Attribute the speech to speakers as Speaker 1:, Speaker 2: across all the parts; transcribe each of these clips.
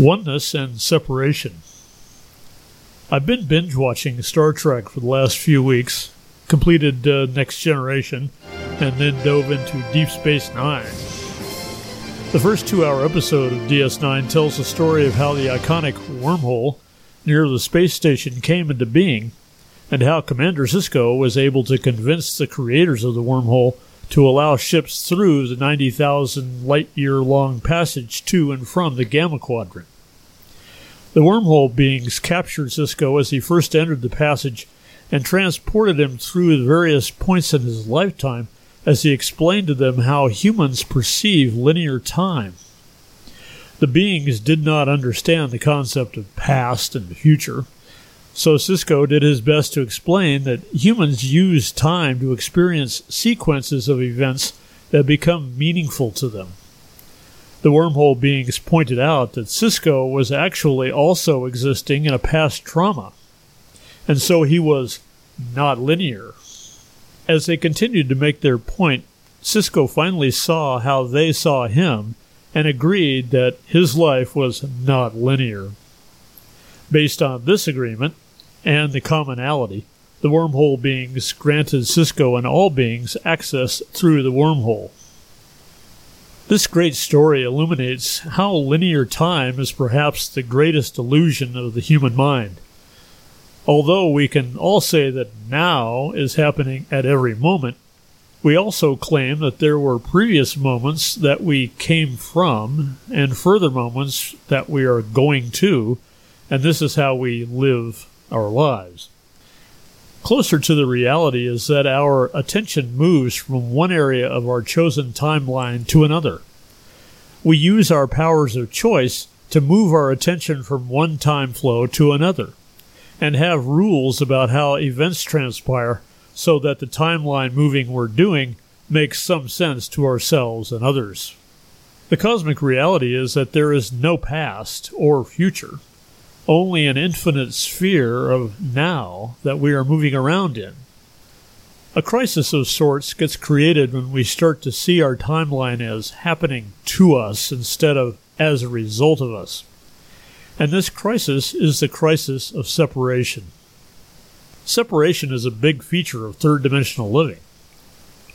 Speaker 1: Oneness and separation. I've been binge watching Star Trek for the last few weeks, completed uh, Next Generation, and then dove into Deep Space Nine. The first two hour episode of DS9 tells the story of how the iconic wormhole near the space station came into being, and how Commander Sisko was able to convince the creators of the wormhole to allow ships through the 90,000 light year long passage to and from the Gamma Quadrant. The wormhole beings captured Sisko as he first entered the passage and transported him through various points in his lifetime as he explained to them how humans perceive linear time. The beings did not understand the concept of past and future, so Sisko did his best to explain that humans use time to experience sequences of events that become meaningful to them. The wormhole beings pointed out that Sisko was actually also existing in a past trauma, and so he was not linear. As they continued to make their point, Sisko finally saw how they saw him and agreed that his life was not linear. Based on this agreement and the commonality, the wormhole beings granted Sisko and all beings access through the wormhole. This great story illuminates how linear time is perhaps the greatest illusion of the human mind. Although we can all say that now is happening at every moment, we also claim that there were previous moments that we came from and further moments that we are going to, and this is how we live our lives. Closer to the reality is that our attention moves from one area of our chosen timeline to another. We use our powers of choice to move our attention from one time flow to another, and have rules about how events transpire so that the timeline moving we're doing makes some sense to ourselves and others. The cosmic reality is that there is no past or future only an infinite sphere of now that we are moving around in. A crisis of sorts gets created when we start to see our timeline as happening to us instead of as a result of us. And this crisis is the crisis of separation. Separation is a big feature of third dimensional living.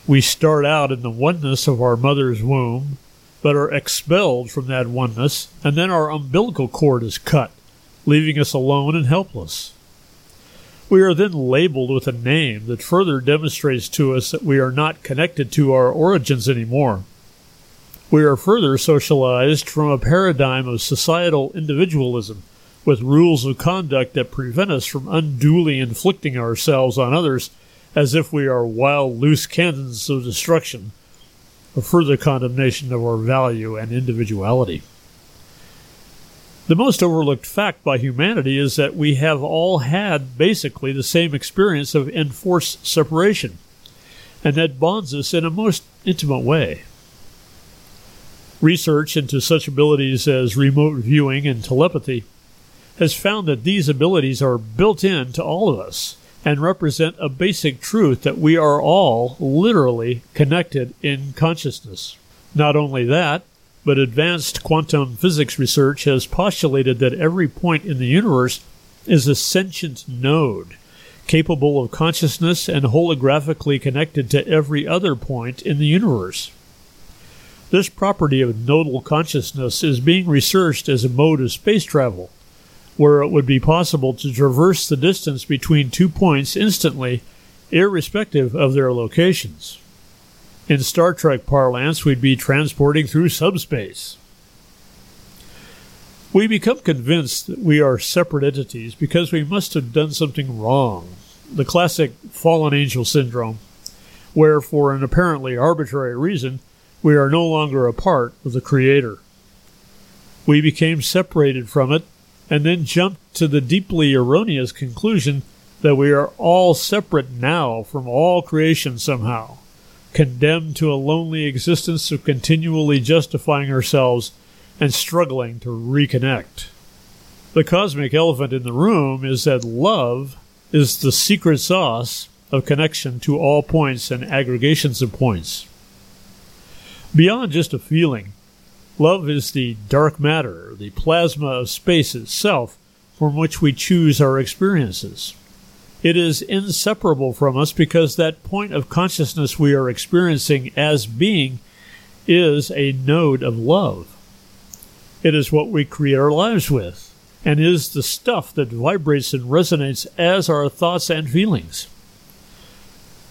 Speaker 1: We start out in the oneness of our mother's womb, but are expelled from that oneness, and then our umbilical cord is cut leaving us alone and helpless. We are then labeled with a name that further demonstrates to us that we are not connected to our origins anymore. We are further socialized from a paradigm of societal individualism with rules of conduct that prevent us from unduly inflicting ourselves on others as if we are wild, loose cannons of destruction, a further condemnation of our value and individuality. The most overlooked fact by humanity is that we have all had basically the same experience of enforced separation, and that bonds us in a most intimate way. Research into such abilities as remote viewing and telepathy has found that these abilities are built in to all of us and represent a basic truth that we are all literally connected in consciousness. Not only that, but advanced quantum physics research has postulated that every point in the universe is a sentient node, capable of consciousness and holographically connected to every other point in the universe. This property of nodal consciousness is being researched as a mode of space travel, where it would be possible to traverse the distance between two points instantly, irrespective of their locations. In Star Trek parlance, we'd be transporting through subspace. We become convinced that we are separate entities because we must have done something wrong. The classic fallen angel syndrome, where for an apparently arbitrary reason, we are no longer a part of the Creator. We became separated from it and then jumped to the deeply erroneous conclusion that we are all separate now from all creation somehow condemned to a lonely existence of continually justifying ourselves and struggling to reconnect. The cosmic elephant in the room is that love is the secret sauce of connection to all points and aggregations of points. Beyond just a feeling, Love is the dark matter, the plasma of space itself, from which we choose our experiences. It is inseparable from us because that point of consciousness we are experiencing as being is a node of love. It is what we create our lives with, and is the stuff that vibrates and resonates as our thoughts and feelings.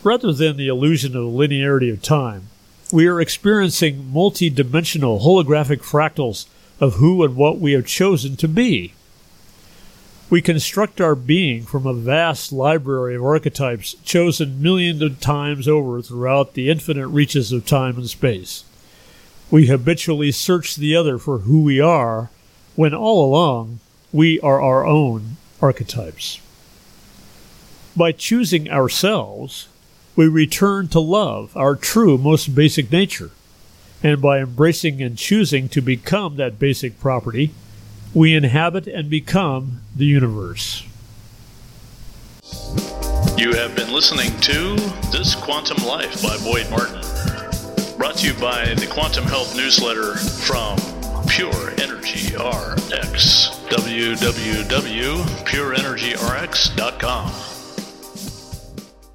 Speaker 1: Rather than the illusion of linearity of time, we are experiencing multi dimensional holographic fractals of who and what we have chosen to be. We construct our being from a vast library of archetypes chosen millions of times over throughout the infinite reaches of time and space. We habitually search the other for who we are, when all along we are our own archetypes. By choosing ourselves, we return to love, our true, most basic nature. And by embracing and choosing to become that basic property, we inhabit and become the universe.
Speaker 2: You have been listening to This Quantum Life by Boyd Martin. Brought to you by the Quantum Health newsletter from Pure Energy RX. www.pureenergyrx.com.